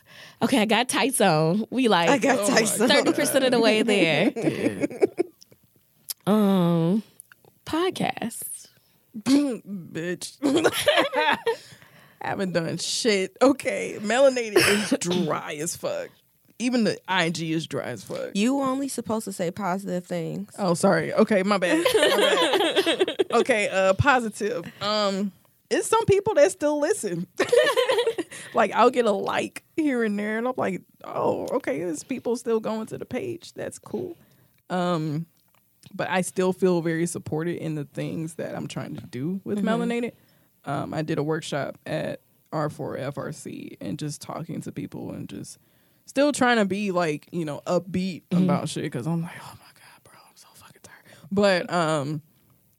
okay, I got tights on." We like I got Oh my Tyson. thirty percent of the way there. um, podcast. Bitch. Haven't done shit. Okay. Melanated is dry as fuck. Even the IG is dry as fuck. You only supposed to say positive things. Oh, sorry. Okay, my bad. My bad. okay, uh positive. Um it's some people that still listen. like I'll get a like here and there and I'm like, "Oh, okay, there's people still going to the page. That's cool." Um but I still feel very supported in the things that I'm trying to do with Melanated. Um I did a workshop at R4FRC and just talking to people and just still trying to be like, you know, upbeat about shit cuz I'm like, "Oh my god, bro, I'm so fucking tired." But um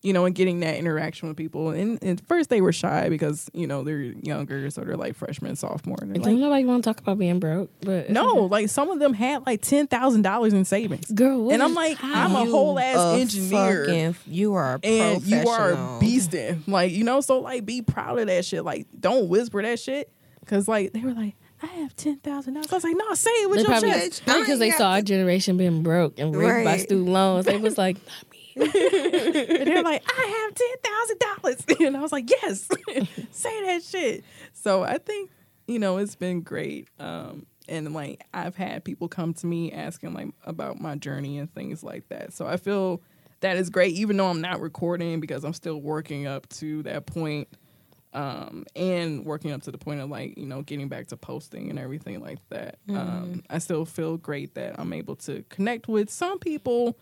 you know, and getting that interaction with people. And, and first they were shy because, you know, they're younger, so they're like freshmen, sophomore. And they're Don't like, nobody want to talk about being broke, but no, okay. like some of them had like ten thousand dollars in savings. girl. what and I'm like, how? I'm a You whole ass a engineer. fucking- you are a and you are beasting. Like, you know, so like be proud of that shit. Like, don't whisper that shit. Cause like they were like, I have ten thousand dollars. I was like, no, say it with They your probably chest. Because they saw got our generation being broke and raped by student loans. They was like, not me. and they're like, I have ten thousand dollars. And I was like, yes, say that shit. So I think, you know, it's been great. Um, and like I've had people come to me asking like about my journey and things like that. So I feel that is great, even though I'm not recording because I'm still working up to that point, um, and working up to the point of like, you know, getting back to posting and everything like that. Um, I still feel great that I'm able to connect with some people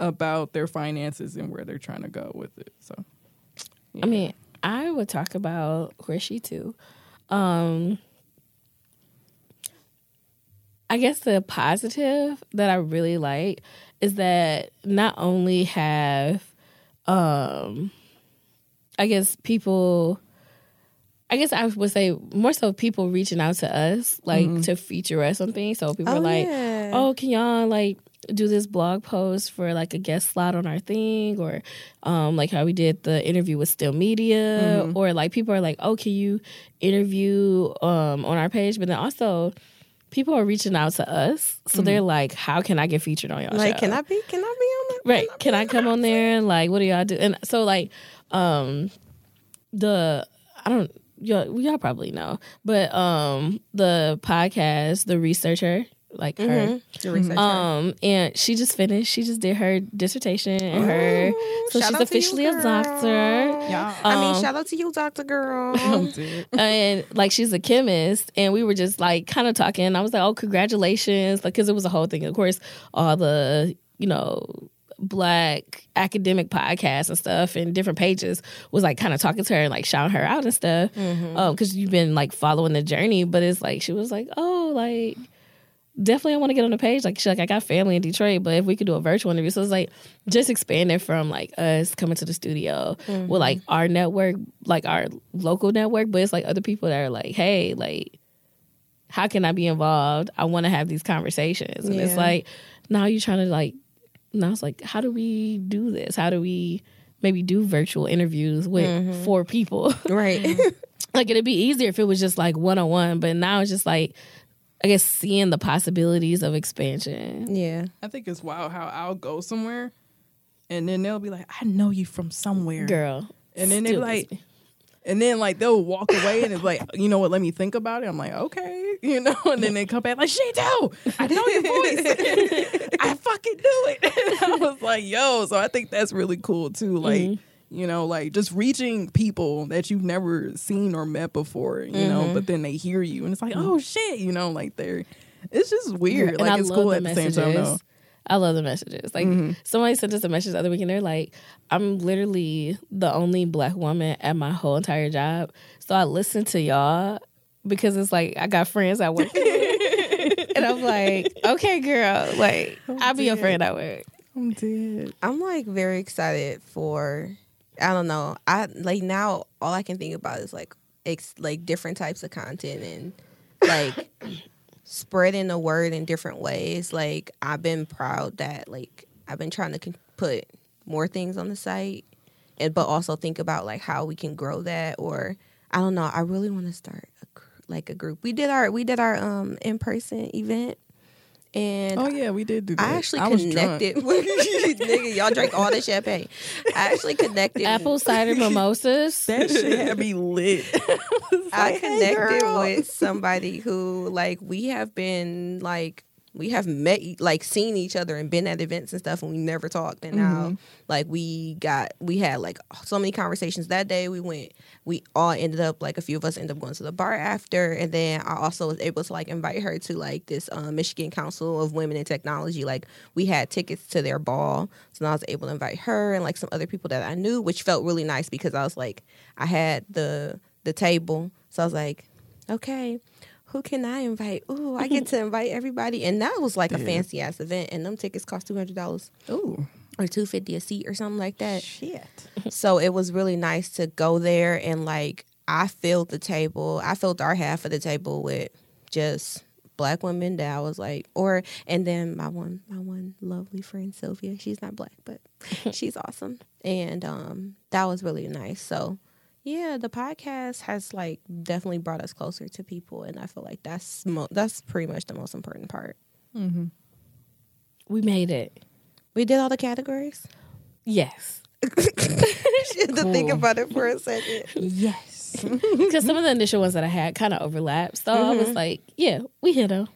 about their finances and where they're trying to go with it. So, yeah. I mean, I would talk about Rishi too. Um, I guess the positive that I really like is that not only have, um, I guess people I guess I would say more so people reaching out to us, like to feature us on things. So people Oh, are like, yeah. "Oh, can y'all like do this blog post for like a guest slot on our thing?" Or um, like how we did the interview with Still Media, or like people are like, "Oh, can you interview um on our page?" But then also people are reaching out to us, so they're like, "How can I get featured on y'all?" like, show? can I be? Can I be on that? right can i come on there and like what do y'all do and so like um the i don't y'all, y'all probably know but um the podcast the researcher like her Mm-hmm. The researcher. um and she just finished she just did her dissertation and her so shout she's out to you, officially a doctor Yeah. I mean, Um, shout out to you, Doctor Girl. And like she's a chemist and we were just like kind of talking i was like oh congratulations like because it was a whole thing of course all the you know black academic podcasts and stuff and different pages was like kind of talking to her and like shouting her out and stuff um because you've been like following the journey but it's like she was like oh like definitely I want to get on the page. Like she's like, I got family in Detroit, but if we could do a virtual interview. So it's like just expanding from like us coming to the studio with mm-hmm. like our network, like our local network, but it's like other people that are like, hey, like, how can I be involved? I want to have these conversations. And it's like, now you're trying to like, now it's like, how do we do this? How do we maybe do virtual interviews with mm-hmm. four people? right. like it'd be easier if it was just like one on one, but now it's just like I guess seeing the possibilities of expansion. yeah. I think it's wild how I'll go somewhere and then they'll be like, I know you from somewhere. Girl. And then they be still like, and then like they'll walk away and it's like, you know what, let me think about it. I'm like, okay, you know, and then they come back like, she do. I know your voice. I fucking do it. And I was like, yo, so I think that's really cool too. Like, mm-hmm. You know, like just reaching people that you've never seen or met before, you know, mm-hmm. but then they hear you and it's like, mm-hmm. oh shit, you know, like they're it's just weird. And like I it's love cool the at the same time though. messages. I love the messages. Like mm-hmm. somebody sent us a message the other week and they're like, I'm literally the only black woman at my whole entire job. So I listen to y'all because it's like I got friends at work. and I'm like, okay, girl, like I'll be your dead. friend at work. I'm dead. I'm like very excited for I don't know. I like now all I can think about is like ex, like different types of content and like spreading the word in different ways. Like I've been proud that like I've been trying to con- put more things on the site and but also think about like how we can grow that or I don't know. I really want to start a, like a group. We did our we did our um in person event and Oh yeah, we did do that. I actually was drunk. connected with nigga. Y'all drank all the champagne. I actually connected. Apple cider mimosas. That shit had me lit. I Like, hey, connected girl. with somebody who like we have been like we have met like seen each other and been at events and stuff and we never talked. And now like we got we had like so many conversations that day. We went we all ended up like a few of us ended up going to the bar after. And then I also was able to like invite her to like this um, Michigan Council of Women in Technology. Like we had tickets to their ball. So now I was able to invite her and like some other people that I knew which felt really nice because I was like I had the the table. So I was like okay who can I invite? Ooh, I get to invite everybody, and that was like a fancy ass event, and them tickets cost two hundred dollars Ooh, or two fifty a seat or something like that. shit. so it was really nice to go there and like I filled the table. I filled our half of the table with just black women that I was like, or and then my one my one lovely friend Sylvia. She's not black, but she's awesome, and um that was really nice. So yeah, the podcast has like definitely brought us closer to people, and I feel like that's mo- that's pretty much the most important part. Mm-hmm. We made it. We did all the categories. Yes. She had to think about it for a second. Yes. Because some of the initial ones that I had kind of overlapped. So I was mm-hmm. like, yeah, we hit them.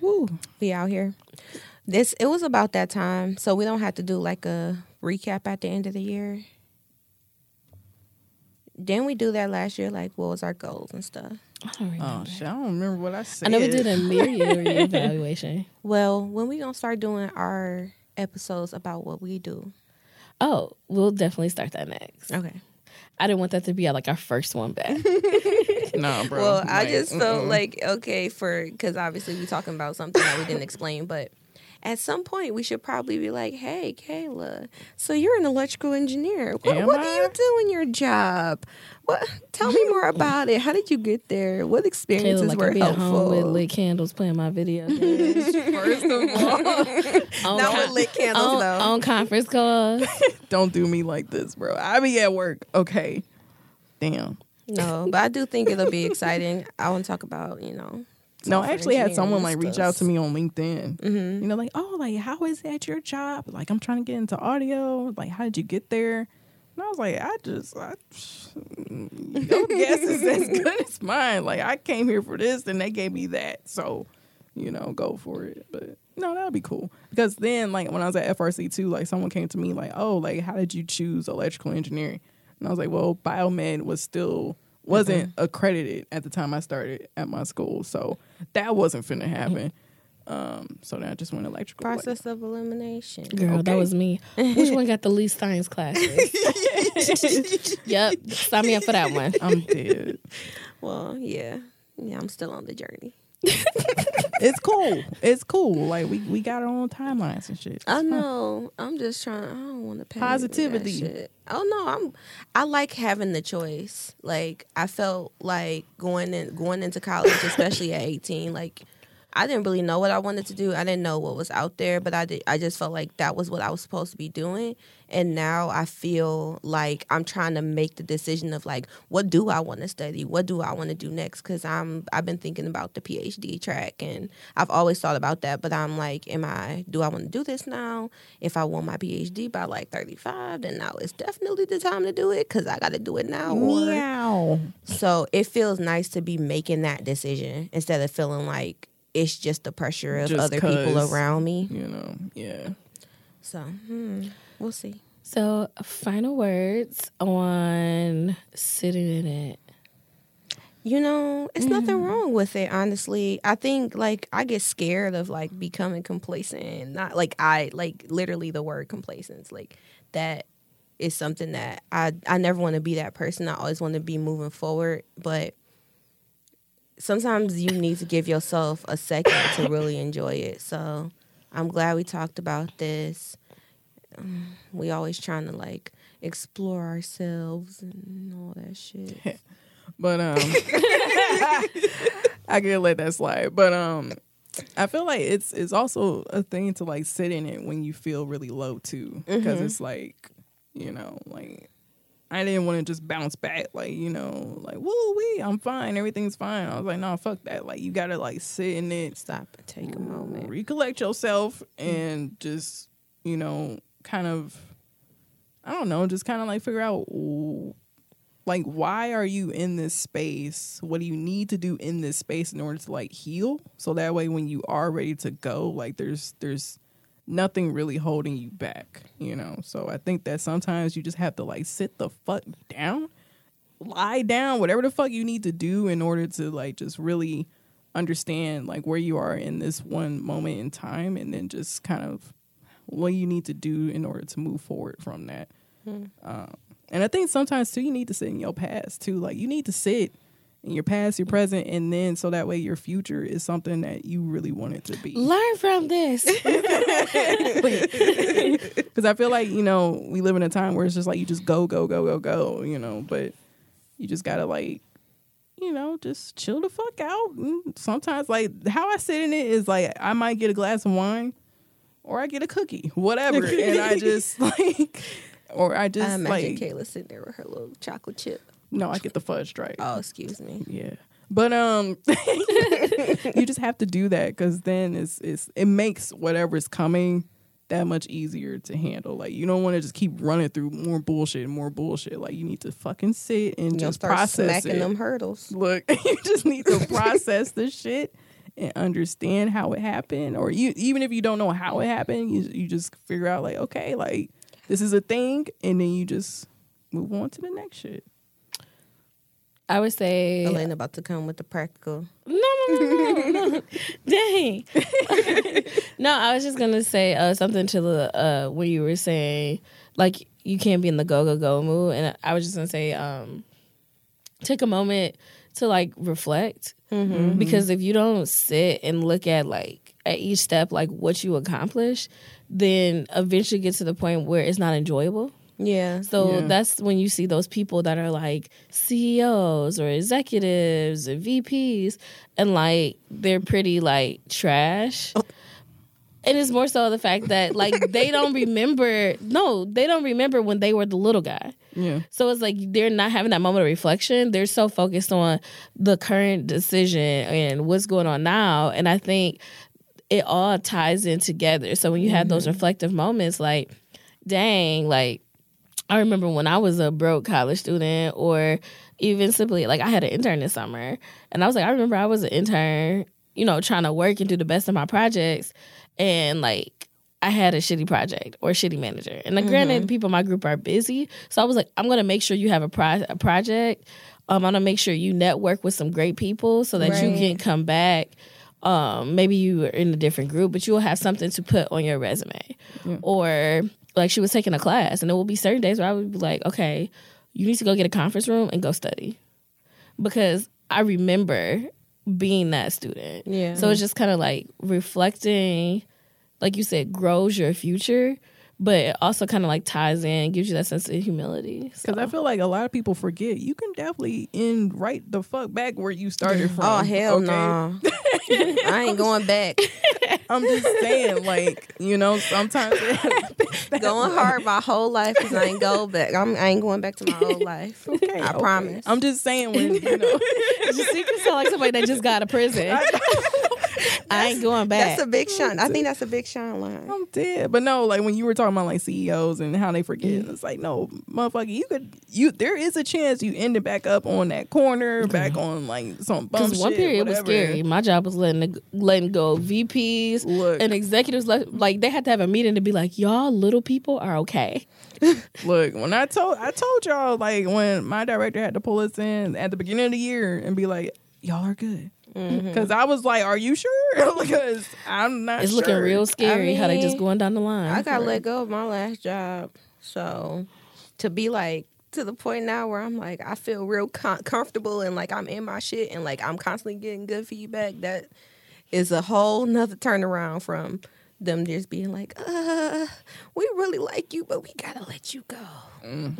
Woo. We out here. This it was about that time, so we don't have to do like a recap at the end of the year. Didn't we do that last year? Like, what was our goals and stuff? I don't remember. Oh shit, I don't remember what I said. I know we did a mid-year evaluation. Well, when we gonna start doing our episodes about what we do? Oh, we'll definitely start that next. Okay. I didn't want that to be uh, like our first one back. No, bro. Well, I just felt mm-mm. like okay for because obviously we talking about something that we didn't explain, but at some point we should probably be like, "Hey, Kayla, so you're an electrical engineer. What, what do you do in your job? What? Tell me more about it. How did you get there? What Kayla, experiences like were be at home with lit candles playing my video games. First of all, on, Not con- with lit candles on, though. on conference calls. don't do me like this, bro. I be at work. Okay. Damn. no, but I do think it'll be exciting. I want to talk about you know. No, I actually had someone like reach out to me on LinkedIn. Mhm. You know, like, oh, like, how is it at your job? Like, I'm trying to get into audio. Like, how did you get there? And I was like, I just, I, your guess is as good as mine. Like, I came here for this, and they gave me that. So, you know, go for it. But no, that'd be cool. Because then, like, when I was at FRC too, like, someone came to me like, oh, like, how did you choose electrical engineering? And I was like, well, biomed was still wasn't accredited at the time I started at my school, so that wasn't finna happen. Um, so then I just went electrical. like- Process of elimination. Girl, that was me. Which one got the least science classes? yep. Sign me up for that one. I'm dead. Well, yeah, yeah. I'm still on the journey. It's cool. It's cool. Like we we got our own timelines and shit. It's I know. I'm just trying. I don't want to pay Positivity. Oh no, I'm. I like having the choice. Like I felt like going in going into college, especially at 18. Like I didn't really know what I wanted to do. I didn't know what was out there, but I did. I just felt like that was what I was supposed to be doing. And now I feel like I'm trying to make the decision of like, what do I want to study? What do I want to do next? Because I'm I've been thinking about the PhD track, and I've always thought about that. But I'm like, am I? Do I want to do this now? If I want my PhD by like 35, then now it's definitely the time to do it because I got to do it now. Or, Meow. so it feels nice to be making that decision instead of feeling like it's just the pressure of Just other people around me. You know, yeah. So hmm, we'll see. So, final words on sitting in it. You know, it's nothing wrong with it, honestly. I think like I get scared of like becoming complacent not like I like literally the word complacent. Like that is something that I I never want to be that person. I always want to be moving forward, but sometimes you need to give yourself a second to really enjoy it. So, I'm glad we talked about this. We always trying to like explore ourselves and all that shit. But um I can let that slide. But um I feel like it's it's also a thing to like sit in it when you feel really low too. Because it's like, you know, like I didn't want to just bounce back, like, you know, like, woo wee, I'm fine, everything's fine. I was like, no, fuck that. Like you gotta like sit in it, Stop and take a moment. recollect yourself and just, you know, kind of I don't know, just kind of like figure out like why are you in this space? What do you need to do in this space in order to like heal? So that way when you are ready to go, like there's there's nothing really holding you back, you know. So I think that sometimes you just have to like sit the fuck down, lie down, whatever the fuck you need to do in order to like just really understand like where you are in this one moment in time and then just kind of what you need to do in order to move forward from that. Um, and I think sometimes too, you need to sit in your past too. Like you need to sit your past, your present, and then so that way your future is something that you really want it to be. Learn from this. Because I feel like you know we live in a time where it's just like you just go, go, go, go, go. You know, but you just gotta like, you know, just chill the fuck out. And sometimes, like how I sit in it is like I might get a glass of wine, or I get a cookie, whatever, and I just like, or I just I imagine like, Kayla sitting there with her little chocolate chip. No, I get the fudge stripe. Oh, excuse me. Yeah. But um you just have to do that cuz then it's it's it makes whatever's coming that much easier to handle. Like you don't want to just keep running through more bullshit and more bullshit. Like you need to fucking sit and You'll just start process smacking it. them hurdles. Look, you just need to process the shit and understand how it happened or you even if you don't know how it happened, you you just figure out like okay, like this is a thing and then you just move on to the next shit. I would say Elena about to come with the practical. No, no, no, no, no. Dang. no, I was just gonna say uh, something to the uh, when you were saying like you can't be in the go go go mood, and I was just gonna say um, take a moment to like reflect because if you don't sit and look at like at each step like what you accomplish, then eventually get to the point where it's not enjoyable. Yeah. So Yeah. that's when you see those people that are like CEOs or executives and VPs, and like they're pretty like trash. Oh. And it's more so the fact that like they don't remember. No, they don't remember when they were the little guy. Yeah. So it's like they're not having that moment of reflection. They're so focused on the current decision and what's going on now. And I think it all ties in together. So when you have those mm-hmm. reflective moments, like, dang, like I remember when I was a broke college student, or even simply like I had an intern this summer, and I was like, I remember I was an intern, you know, trying to work and do the best of my projects, and like I had a shitty project or a shitty manager. And like, granted, the people in my group are busy, so I was like, I'm gonna make sure you have a, pro- a project. Um, I'm gonna make sure you network with some great people so that you can come back. Um, maybe you are in a different group, but you will have something to put on your resume. Or like she was taking a class, and there will be certain days where I would be like, okay, you need to go get a conference room and go study, because I remember being that student. Yeah. So it's just kind of like reflecting, like you said, grows your future, but it also kind of like ties in, gives you that sense of humility. So. Because I feel like a lot of people forget you can definitely end right the fuck back where you started oh, from. Oh hell okay? no! I ain't going back. I'm just saying, like you know, sometimes it Going hard my whole life because I ain't go back. I'm, I ain't going back to my old life. Okay, I okay. promise. I'm just saying when you know. you see, you sound like somebody that just got out of prison. I ain't going back. That's a big shine. I think that's a big shine line. I'm dead. But no, like when you were talking about like CEOs and how they forget, Mm-hmm. it's like no, motherfucker, you could you there is a chance you ended back up on that corner, back on like some bum Because one shit, period was scary. My job was letting the, letting go VPs Look. and executives. Let, like they had to have a meeting to be like, y'all little people are okay. Look, when I told I told y'all like when my director had to pull us in at the beginning of the year and be like, y'all are good. Mm-hmm. Because I was like, "Are you sure?" because I'm not. It's looking real scary how they just going down the line. I got let go of my last job, so to be like to the point now where I'm like I feel real com- comfortable and like I'm in my shit and like I'm constantly getting good feedback. That is a whole nother turnaround from them just being like, "Uh, we really like you, but we gotta let you go." Mm.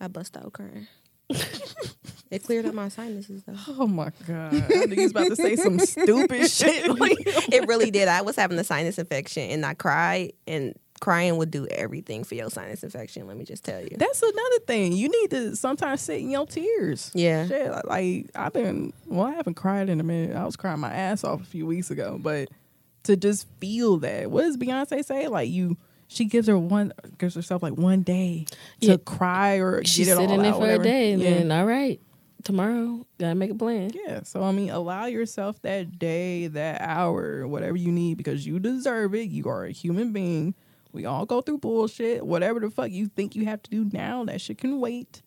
I bust out crying. It cleared up my sinuses though. Oh my god! I think he's about to say some stupid shit. Like, it really did. I was having a sinus infection and I cried, and crying would do everything for your sinus infection. Let me just tell you. That's another thing. You need to sometimes sit in your tears. Yeah. Shit, like, like I've been. Well, I haven't cried in a minute. I was crying my ass off a few weeks ago, but to just feel that. What does Beyonce say? Like you, she gives her one, gives herself like one day to Yeah. cry or She's get it sitting there out, for a day, and yeah. then all right, tomorrow gotta make a plan. Yeah, so I mean, allow yourself that day, that hour, whatever you need, because you deserve it. You are a human being. We all go through bullshit. Whatever the fuck you think you have to do now, that shit can wait.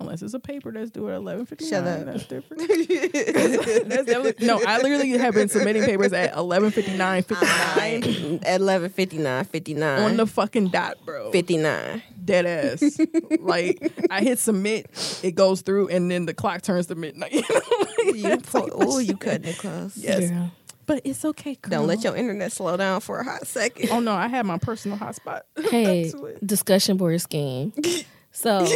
Unless it's a paper that's due at eleven fifty nine. Shut up. That's different. that's definitely, no, I literally have been submitting papers at eleven fifty nine fifty nine At 11 59, 59. on the fucking dot, bro. 59. Dead ass. like I hit submit, it goes through, and then the clock turns to midnight. You know? Like, You that's the oh, you cutting it close. Yes. Girl. But it's okay. Girl. Don't let your internet slow down for a hot second. Oh no, I had my personal hotspot. Hey, discussion board scheme. So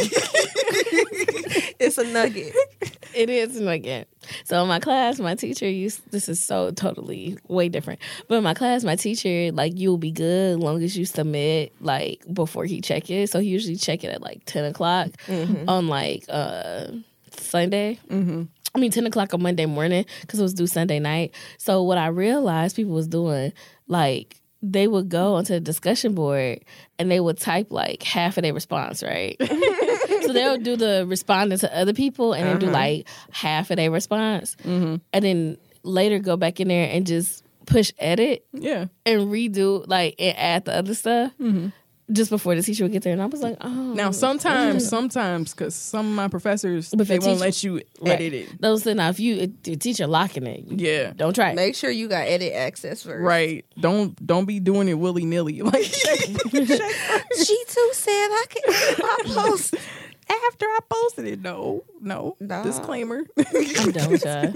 It's a nugget. it is a nugget. So in my class, my teacher used this is so totally way different. But in my class, my teacher like you'll be good as long as you submit like before he check it. So he usually check it at like ten o'clock on like uh Sunday. Mm-hmm. I mean ten o'clock on Monday morning because it was due Sunday night. So what I realized people was doing like they would go onto the discussion board and they would type like half of their response, right? so they'll do the responding to other people and then do uh-huh. like half of their response, mm-hmm. and then later go back in there and just push edit yeah. and redo like and add the other stuff mm-hmm. just before the teacher would get there. And I was like, oh, Now sometimes, sometimes, because some of my professors But they the won't teacher- let you Right. edit it. Those thing now if you if the teacher locking it, Yeah. don't try it. Make sure you got edit access first. Right. Don't don't be doing it willy nilly. Like She too said I can edit my post. After I posted it. No, no. Nah. Disclaimer. I'm done with y'all.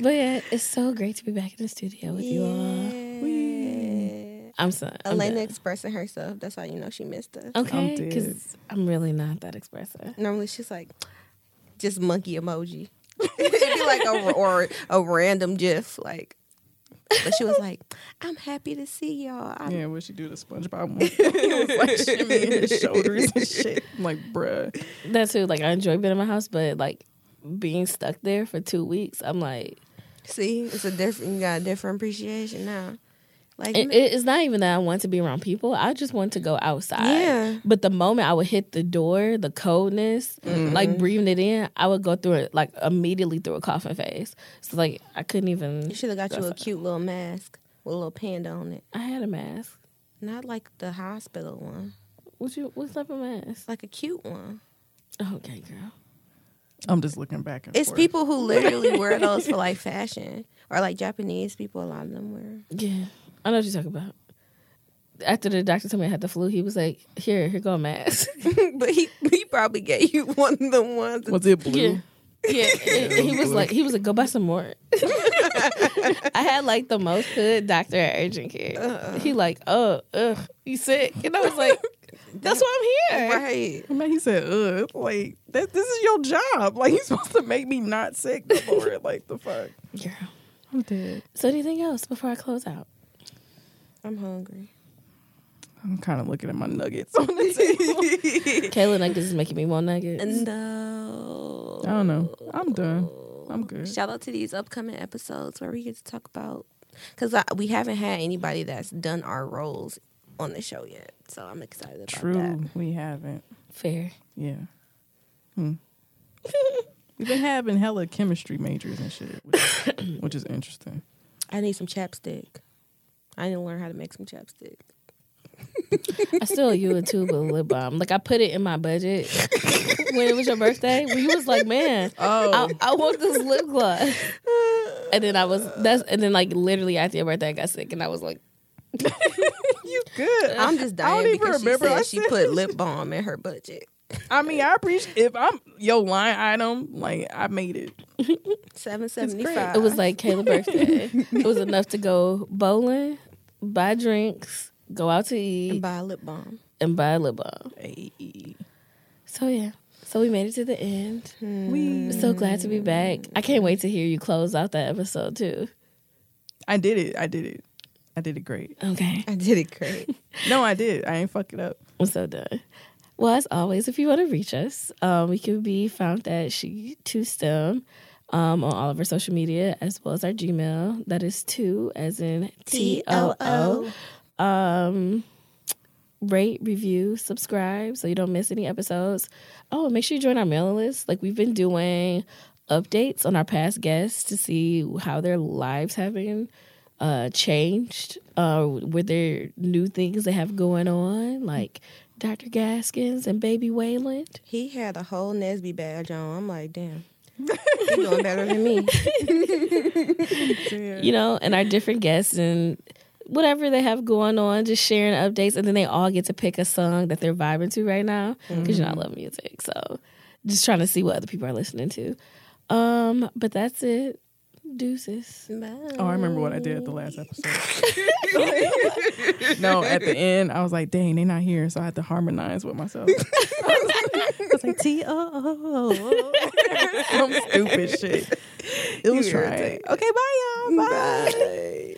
But yeah, it's so great to be back in the studio with you all. Yeah. I'm so I'm Elena expressing herself. That's how you know she missed us. Okay, dead. because I'm really not that expressive. Normally she's like, just monkey emoji. It'd be like a or a random gif, like. But she was like, "I'm happy to see y'all." I'm, Yeah, what she do the SpongeBob one? he was like shimmying his shoulders and shit. I'm like, bruh. That's too, like I enjoy being in my house, but like being stuck there for two weeks, I'm like, See, it's a different. You got a different appreciation now. Like, it, it's not even that I want to be around people. I just want to go outside. Yeah. But the moment I would hit the door, the coldness, mm-hmm. like breathing it in, I would go through it like immediately through a coughing phase. So like I couldn't even. you should have got you a cute little mask with a little panda on it, I had a mask. not like the hospital one, What you? What's up a mask? like a cute one. Okay, girl. I'm just looking back and It's forth. people who literally wear those for like fashion, or like Japanese people. A lot of them wear. Yeah, I know what you're talking about. After the doctor told me I had the flu, he was like, "Here, here go a mask." but he he probably gave you one of the ones. that- Was it blue? Yeah. Yeah, and he was like, he was like, go buy some more. I had like the most hood doctor at urgent care. Uh-uh. He like, oh, ugh, you sick? And I was like, that's why I'm here. right. Man, he said, "Ugh, like that, this is your job. Like you're supposed to make me not sick before it. Like the fuck. Yeah, I'm dead. So anything else before I close out? I'm hungry. I'm kind of looking at my nuggets on the table. Kayla Nuggets is making me want nuggets. No. I don't know. I'm done. I'm good. Shout out to these upcoming episodes where we get to talk about because we haven't had anybody that's done our roles on the show yet. So I'm excited about True, that. True, we haven't. Fair. Yeah. Hmm. We've been having hella chemistry majors and shit, which which is interesting. I need some chapstick. I need to learn how to make some chapstick. I still owe you a tube of lip balm. Like I put it in my budget when it was your birthday. When you was like, man, Oh, I, I want this lip gloss. And then I was that's and then like literally after your birthday I got sick and I was like, you good? I'm just dying I don't dying even because remember she I said she said- put lip balm in her budget. I mean, I appreciate if I'm your line item. Like I made it. Seven seventy five. it was like Kayla's birthday. it was enough to go bowling, buy drinks, go out to eat, and buy a lip balm. and buy a lip balm. Hey, So yeah. So we made it to the end. we. So glad to be back. I can't wait to hear you close out that episode too. I did it. I did it. I did it great. Okay. I did it great. No, I did. I ain't fuck it up. I'm so done. Well, as always, if you want to reach us, um, we can be found at she too stem um, on all of our social media as well as our Gmail. That is two as in T O O. Um, rate, review, subscribe so you don't miss any episodes. Oh, make sure you join our mailing list. Like we've been doing updates on our past guests to see how their lives have been uh changed uh were there new things they have going on like dr gaskins and baby wayland He had a whole NSBE badge on. I'm like, damn. He's doing better than me. you know and our different guests and whatever they have going on just sharing updates and then they all get to pick a song that they're vibing to right now because you know i love music so just trying to see what other people are listening to. Um but that's it deuces Bye. Oh, I remember what I did at the last episode. no, at the end, I was like, dang, they're not here. So I had to harmonize with myself. I was like, T O. Some stupid shit. It was You trying. irritate. Okay, bye, y'all. Bye. Bye.